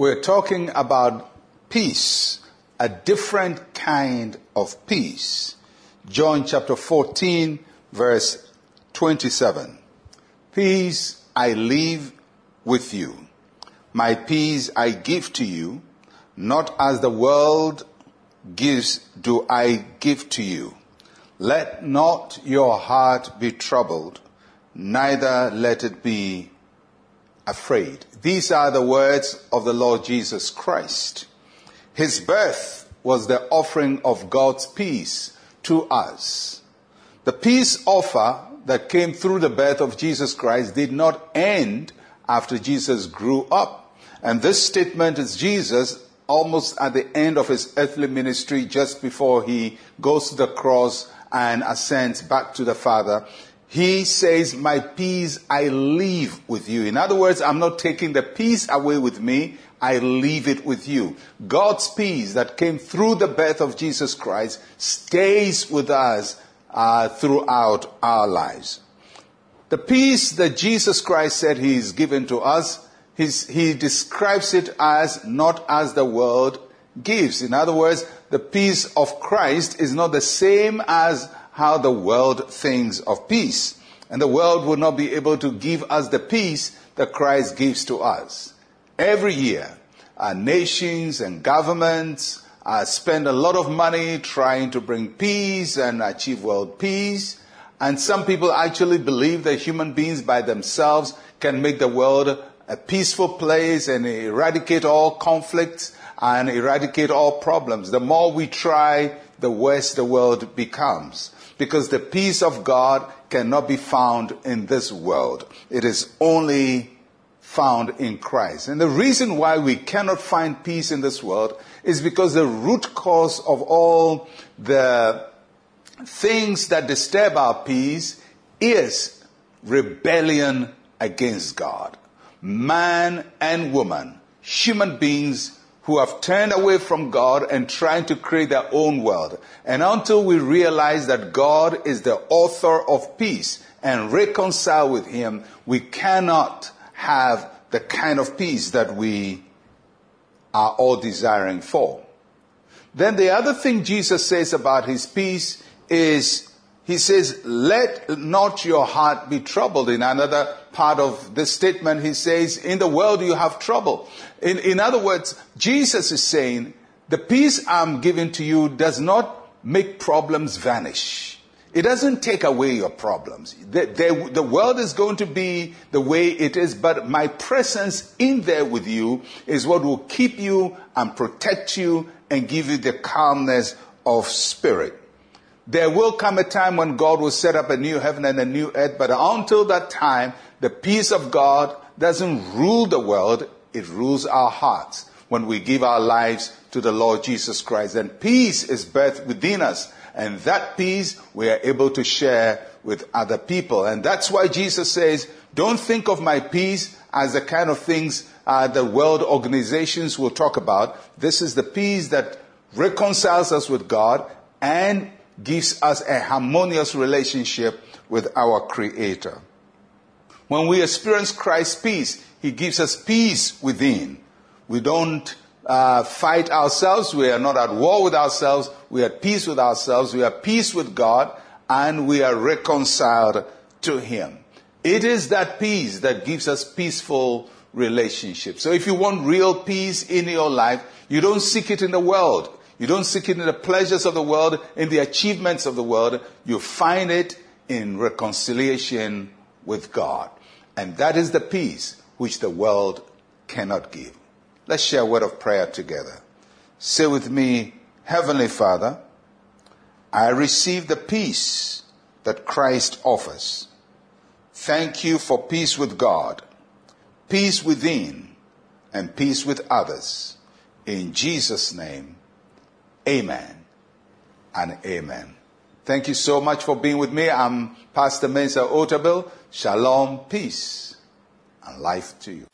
We're talking about peace, a different kind of peace. John chapter 14, verse 27. Peace I leave with you. My peace I give to you. Not as the world gives do I give to you. Let not your heart be troubled, neither let it be afraid. These are the words of the Lord Jesus Christ. His birth was the offering of God's peace to us. The peace offer that came through the birth of Jesus Christ did not end after Jesus grew up. And this statement is Jesus almost at the end of his earthly ministry, just before he goes to the cross and ascends back to the Father, he says, My peace I leave with you. In other words, I'm not taking the peace away with me, I leave it with you. God's peace that came through the birth of Jesus Christ stays with us uh, throughout our lives. The peace that Jesus Christ said He is given to us, he describes it as not as the world gives. In other words, the peace of Christ is not the same as how the world thinks of peace. And the world will not be able to give us the peace that Christ gives to us. Every year, our nations and governments uh, spend a lot of money trying to bring peace and achieve world peace. And some people actually believe that human beings by themselves can make the world a peaceful place and eradicate all conflicts and eradicate all problems. The more we try, the worse the world becomes. Because the peace of God cannot be found in this world. It is only found in Christ. And the reason why we cannot find peace in this world is because the root cause of all the things that disturb our peace is rebellion against God. Man and woman, human beings who have turned away from God and trying to create their own world. And until we realize that God is the author of peace and reconcile with Him, we cannot have the kind of peace that we are all desiring for. Then the other thing Jesus says about His peace is he says, let not your heart be troubled. In another part of this statement, he says, in the world you have trouble. In, in other words, Jesus is saying, the peace I'm giving to you does not make problems vanish. It doesn't take away your problems. The, the, the, world is going to be the way it is, but my presence in there with you is what will keep you and protect you and give you the calmness of spirit. There will come a time when God will set up a new heaven and a new earth, but until that time, the peace of God doesn't rule the world, it rules our hearts when we give our lives to the Lord Jesus Christ. And peace is birthed within us, and that peace we are able to share with other people. And that's why Jesus says, don't think of my peace as the kind of things uh, the world organizations will talk about. This is the peace that reconciles us with God and gives us a harmonious relationship with our Creator. When we experience Christ's peace, He gives us peace within. We don't uh, fight ourselves. We are not at war with ourselves. We are at peace with ourselves. We are at peace with God and we are reconciled to Him. It is that peace that gives us peaceful relationships. So if you want real peace in your life, you don't seek it in the world. You don't seek it in the pleasures of the world, in the achievements of the world. You find it in reconciliation with God. And that is the peace which the world cannot give. Let's share a word of prayer together. Say with me, Heavenly Father, I receive the peace that Christ offers. Thank you for peace with God, peace within, and peace with others. In Jesus' name, Amen and amen. Thank you so much for being with me. I'm Pastor Mensa Otabil. Shalom, peace, and life to you.